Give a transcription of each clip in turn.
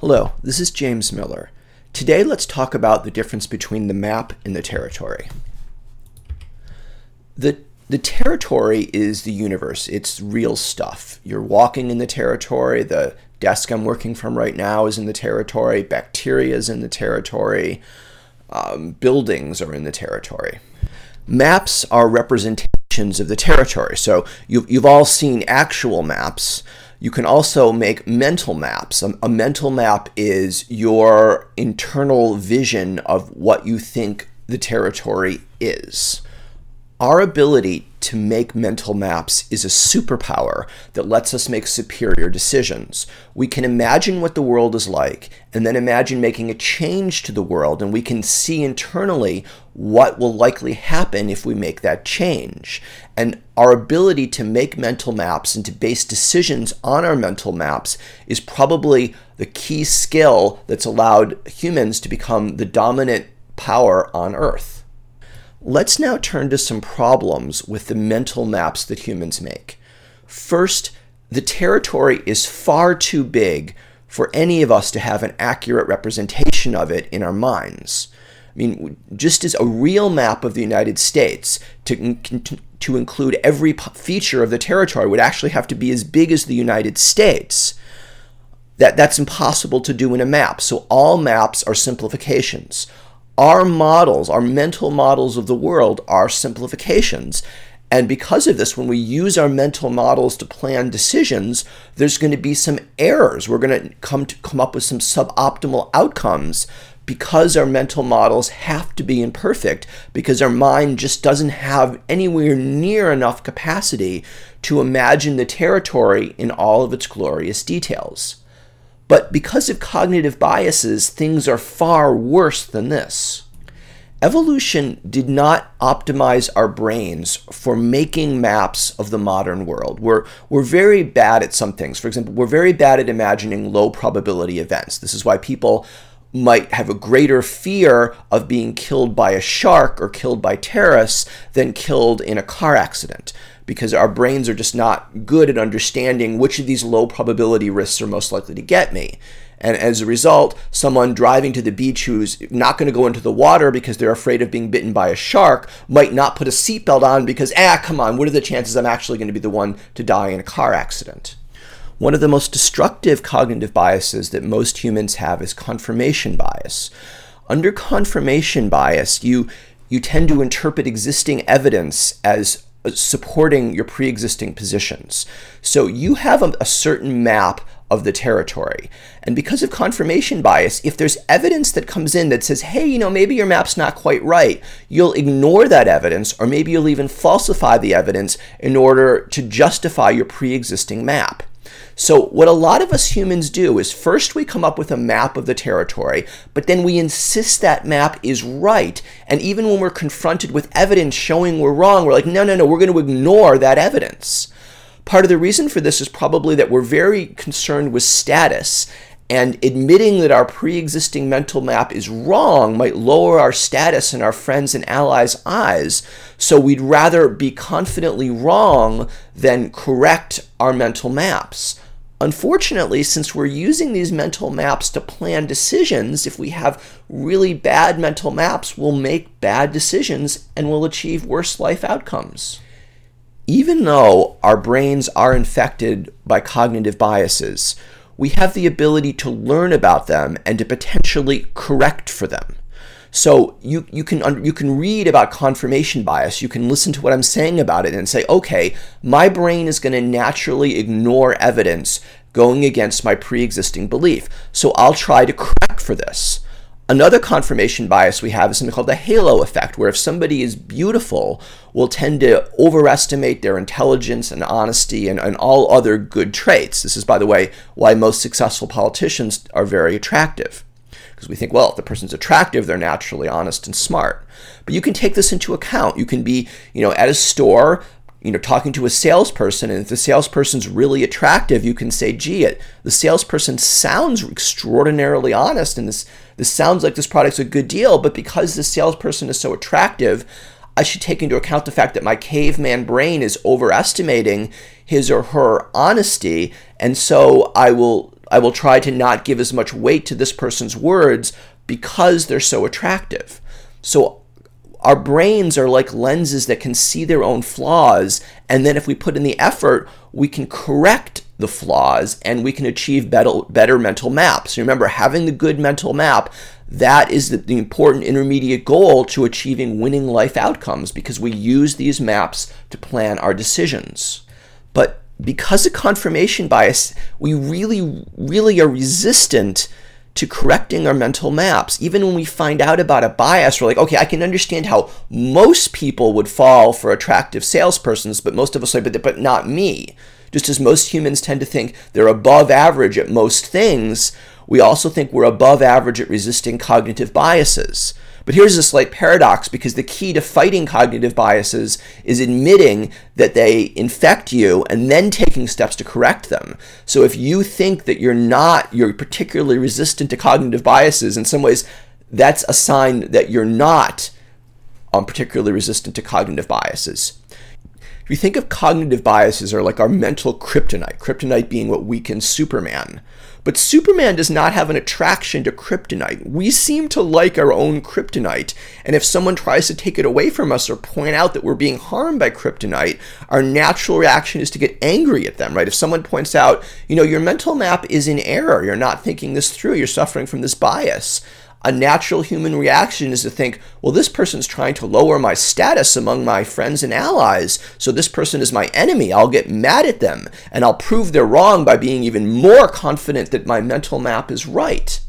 Hello, this is James Miller. Today let's talk about the difference between the map and the territory. The, the territory is the universe, it's real stuff. You're walking in the territory, the desk I'm working from right now is in the territory, bacteria is in the territory, um, buildings are in the territory. Maps are representations of the territory. So you've, you've all seen actual maps. You can also make mental maps. A, mental map is your internal vision of what you think the territory is. Our ability to make mental maps is a superpower that lets us make superior decisions. We can imagine what the world is like and then imagine making a change to the world, and we can see internally what will likely happen if we make that change. And our ability to make mental maps and to base decisions on our mental maps is probably the key skill that's allowed humans to become the dominant power on Earth. Let's now turn to some problems with the mental maps that humans make. First, the territory is far too big for any of us to have an accurate representation of it in our minds. I mean, just as a real map of the United States to, to include every feature of the territory would actually have to be as big as the United States. That, that's impossible to do in a map. So all maps are simplifications our models, our mental models of the world, are simplifications. And because of this, when we use our mental models to plan decisions, there's going to be some errors. We're going to come to come up with some suboptimal outcomes because our mental models have to be imperfect because our mind just doesn't have anywhere near enough capacity to imagine the territory in all of its glorious details. But because of cognitive biases, things are far worse than this. Evolution did not optimize our brains for making maps of the modern world. We're, we're very bad at some things. For example, we're very bad at imagining low probability events. This is why people might have a greater fear of being killed by a shark or killed by terrorists than killed in a car accident because our brains are just not good at understanding which of these low probability risks are most likely to get me. And as a result, someone driving to the beach who's not going to go into the water because they're afraid of being bitten by a shark might not put a seatbelt on because, ah, come on, what are the chances I'm actually going to be the one to die in a car accident? One of the most destructive cognitive biases that most humans have is confirmation bias. Under confirmation bias, you you tend to interpret existing evidence as Uh, supporting your pre existing positions. So you have a, a, certain map of the territory. And because of confirmation bias, if there's evidence that comes in that says, hey, you know, maybe your map's not quite right, you'll ignore that evidence, or maybe you'll even falsify the evidence in order to justify your pre existing map. So, what a lot of us humans do is first we come up with a map of the territory, but then we insist that map is right. And even when we're confronted with evidence showing we're wrong, we're like, no, no, no, we're going to ignore that evidence. Part of the reason for this is probably that we're very concerned with status. And admitting that our pre existing mental map is wrong might lower our status in our friends' and allies' eyes. So we'd rather be confidently wrong than correct our mental maps. Unfortunately, since we're using these mental maps to plan decisions, if we have really bad mental maps, we'll make bad decisions and we'll achieve worse life outcomes. Even though our brains are infected by cognitive biases, we have the ability to learn about them and to potentially correct for them. So you, you can you can read about confirmation bias. You can listen to what I'm saying about it and say, okay, my brain is going to naturally ignore evidence going against my pre-existing belief. So I'll try to correct for this. Another confirmation bias we have is something called the halo effect, where if somebody is beautiful, we'll tend to overestimate their intelligence and honesty and, and all other good traits. This is, by the way, why most successful politicians are very attractive because we think, well, if the person's attractive, they're naturally honest and smart. But you can take this into account. You can be, you know, at a store, you know, talking to a salesperson, and if the salesperson's really attractive, you can say, gee, it, the salesperson sounds extraordinarily honest, and this this sounds like this product's a good deal, but because the salesperson is so attractive, I should take into account the fact that my caveman brain is overestimating his or her honesty, and so I will I will try to not give as much weight to this person's words because they're so attractive. So our brains are like lenses that can see their own flaws. And then if we put in the effort, we can correct the flaws and we can achieve better, better mental maps. Remember, having the good mental map, that is the, the important intermediate goal to achieving winning life outcomes because we use these maps to plan our decisions. But because of confirmation bias, we really, really are resistant to correcting our mental maps. Even when we find out about a bias, we're like, okay, I can understand how most people would fall for attractive salespersons, but most of us are, but, but not me. Just as most humans tend to think they're above average at most things, we also think we're above average at resisting cognitive biases. But here's a slight paradox because the key to fighting cognitive biases is admitting that they infect you and then taking steps to correct them. So if you think that you're not, you're particularly resistant to cognitive biases, in some ways, that's a sign that you're not um, particularly resistant to cognitive biases. If you think of cognitive biases are like our mental kryptonite, kryptonite being what weakens Superman. But Superman does not have an attraction to kryptonite. We seem to like our own kryptonite, and if someone tries to take it away from us or point out that we're being harmed by kryptonite, our natural reaction is to get angry at them, right? If someone points out, you know, your mental map is in error, you're not thinking this through, you're suffering from this bias a natural human reaction is to think, well, this person's trying to lower my status among my friends and allies, so this person is my enemy. I'll get mad at them, and I'll prove they're wrong by being even more confident that my mental map is right.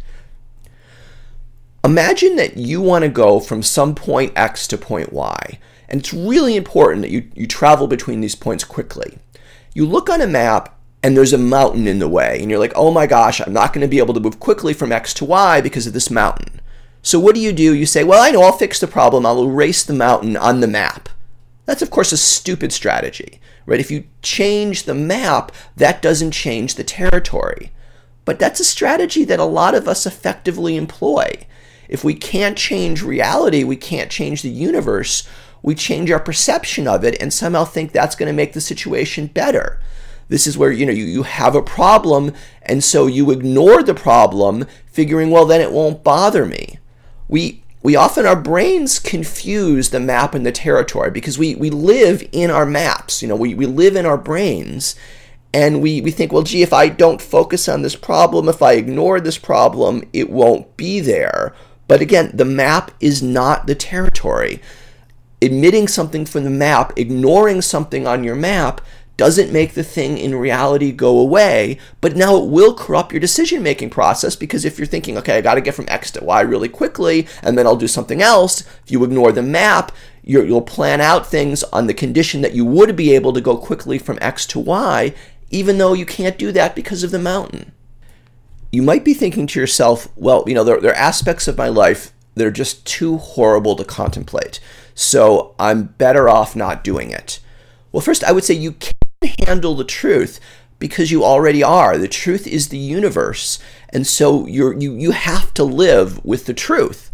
Imagine that you want to go from some point X to point Y, and it's really important that you, you travel between these points quickly. You look on a map and there's a mountain in the way, and you're like, oh my gosh, I'm not going to be able to move quickly from X to Y because of this mountain. So what do you do? You say, well, I know, I'll fix the problem. I'll erase the mountain on the map. That's, of course, a stupid strategy, right? If you change the map, that doesn't change the territory. But that's a strategy that a lot of us effectively employ. If we can't change reality, we can't change the universe, we change our perception of it and somehow think that's going to make the situation better. This is where you know you, you have a problem, and so you ignore the problem, figuring, well, then it won't bother me. We we often our brains confuse the map and the territory because we, we live in our maps. You know, we, we live in our brains and we, we think, well, gee, if I don't focus on this problem, if I ignore this problem, it won't be there. But again, the map is not the territory. Admitting something from the map, ignoring something on your map, doesn't make the thing in reality go away, but now it will corrupt your decision making process because if you're thinking, okay, I got to get from X to Y really quickly, and then I'll do something else, if you ignore the map, you will plan out things on the condition that you would be able to go quickly from X to Y, even though you can't do that because of the mountain. You might be thinking to yourself, well, you know, there, there are aspects of my life that are just too horrible to contemplate, so I'm better off not doing it. Well, first, I would say you can handle the truth because you already are. The truth is the universe. And so you're, you, you have to live with the truth.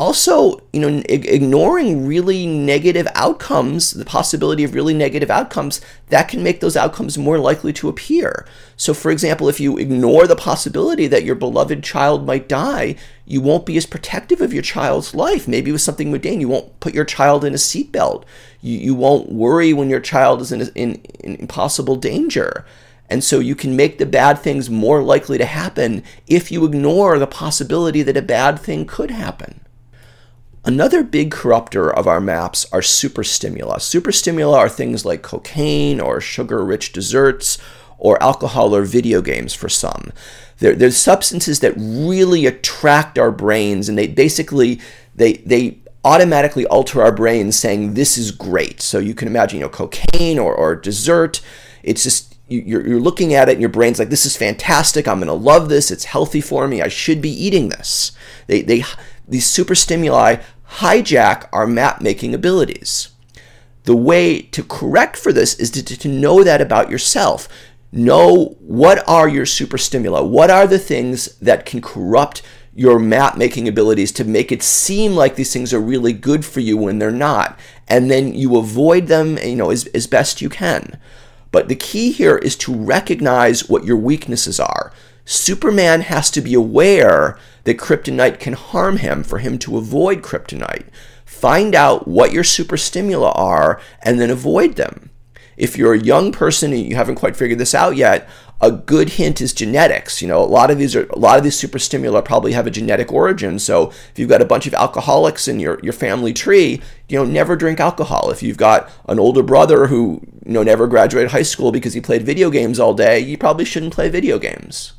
Also, you know, ignoring really negative outcomes, the possibility of really negative outcomes, that can make those outcomes more likely to appear. So, for example, if you ignore the possibility that your beloved child might die, you won't be as protective of your child's life. Maybe with something mundane, you won't put your child in a seatbelt. You, you won't worry when your child is in, in, in impossible danger. And so you can make the bad things more likely to happen if you ignore the possibility that a bad thing could happen. Another big corruptor of our maps are superstimula. Superstimula are things like cocaine or sugar rich desserts or alcohol or video games for some. They're, they're substances that really attract our brains and they basically they they automatically alter our brains saying this is great. So you can imagine, you know, cocaine or, or dessert. It's just you're, you're looking at it and your brain's like, this is fantastic. I'm going to love this. It's healthy for me. I should be eating this. They, they, these super stimuli hijack our map making abilities. The way to correct for this is to, to know that about yourself. Know what are your super stimuli, what are the things that can corrupt your map making abilities to make it seem like these things are really good for you when they're not. And then you avoid them, you know, as, as best you can. But the key here is to recognize what your weaknesses are. Superman has to be aware that kryptonite can harm him for him to avoid kryptonite. Find out what your superstimula are and then avoid them. If you're a young person and you haven't quite figured this out yet, a good hint is genetics. You know, a lot of these are a lot of these superstimula probably have a genetic origin. So if you've got a bunch of alcoholics in your, your family tree, you know, never drink alcohol. If you've got an older brother who, you know, never graduated high school because he played video games all day, you probably shouldn't play video games.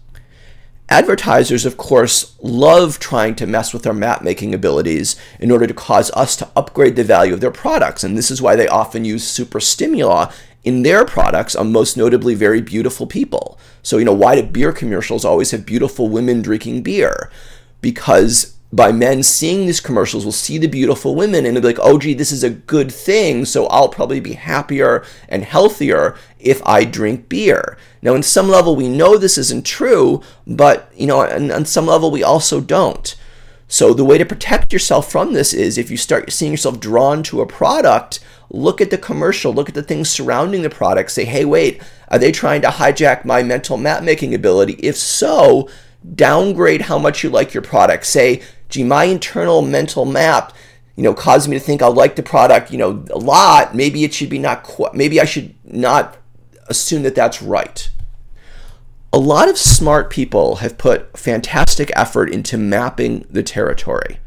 Advertisers, of course, love trying to mess with our map making abilities in order to cause us to upgrade the value of their products. And this is why they often use super stimuli in their products on most notably very beautiful people. So, you know, why do beer commercials always have beautiful women drinking beer? Because by men seeing these commercials will see the beautiful women and they'll be like, oh, gee, this is a good thing. So I'll probably be happier and healthier if I drink beer. Now, in some level, we know this isn't true, but, you know, on, on some level, we also don't. So the way to protect yourself from this is if you start seeing yourself drawn to a product, look at the commercial, look at the things surrounding the product, say, hey, wait, are they trying to hijack my mental map making ability? If so, downgrade how much you like your product. Say, gee, my internal mental map, you know, caused me to think I'll like the product, you know, a lot. Maybe it should be not, qu- maybe I should not assume that that's right. A lot of smart people have put fantastic effort into mapping the territory.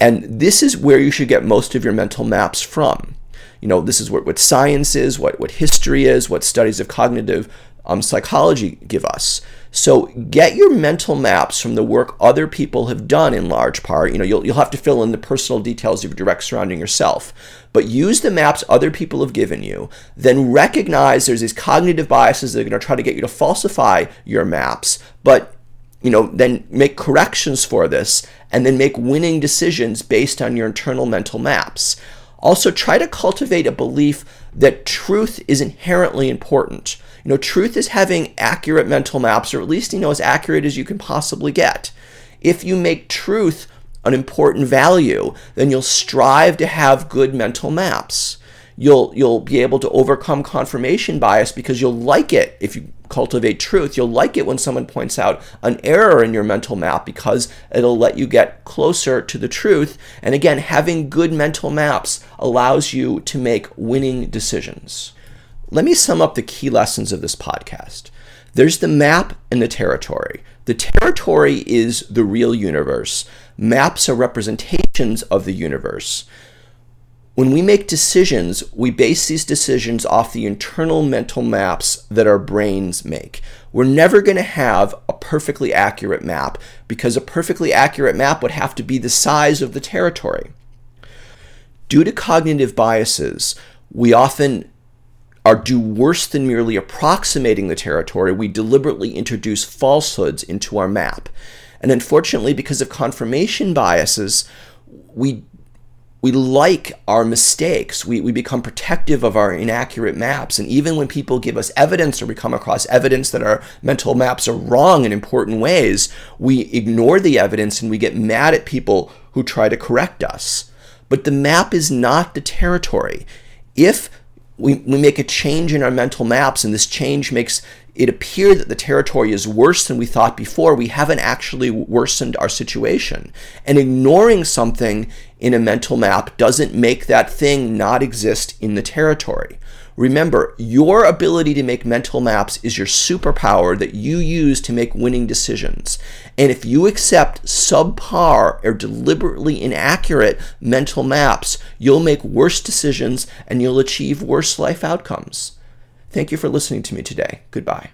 And this is where you should get most of your mental maps from. You know, this is what, what science is, what, what history is, what studies of cognitive um, psychology give us. So get your mental maps from the work other people have done in large part. You know, you'll, you'll have to fill in the personal details of your direct surrounding yourself. But use the maps other people have given you. Then recognize there's these cognitive biases that are going to try to get you to falsify your maps. But you know, then make corrections for this and then make winning decisions based on your internal mental maps. Also, try to cultivate a belief that truth is inherently important. You know, truth is having accurate mental maps, or at least, you know, as accurate as you can possibly get. If you make truth an important value, then you'll strive to have good mental maps. You'll you'll be able to overcome confirmation bias because you'll like it if you cultivate truth. You'll like it when someone points out an error in your mental map because it'll let you get closer to the truth. And again, having good mental maps allows you to make winning decisions. Let me sum up the key lessons of this podcast. There's the map and the territory. The territory is the real universe. Maps are representations of the universe. When we make decisions, we base these decisions off the internal mental maps that our brains make. We're never going to have a perfectly accurate map because a perfectly accurate map would have to be the size of the territory. Due to cognitive biases, we often are do worse than merely approximating the territory, we deliberately introduce falsehoods into our map. And unfortunately, because of confirmation biases, we we like our mistakes. We, we become protective of our inaccurate maps. And even when people give us evidence or we come across evidence that our mental maps are wrong in important ways, we ignore the evidence and we get mad at people who try to correct us. But the map is not the territory. If we, we make a change in our mental maps, and this change makes it appear that the territory is worse than we thought before. We haven't actually worsened our situation. And ignoring something in a mental map doesn't make that thing not exist in the territory. Remember, your ability to make mental maps is your superpower that you use to make winning decisions. And if you accept subpar or deliberately inaccurate mental maps, you'll make worse decisions and you'll achieve worse life outcomes. Thank you for listening to me today. Goodbye.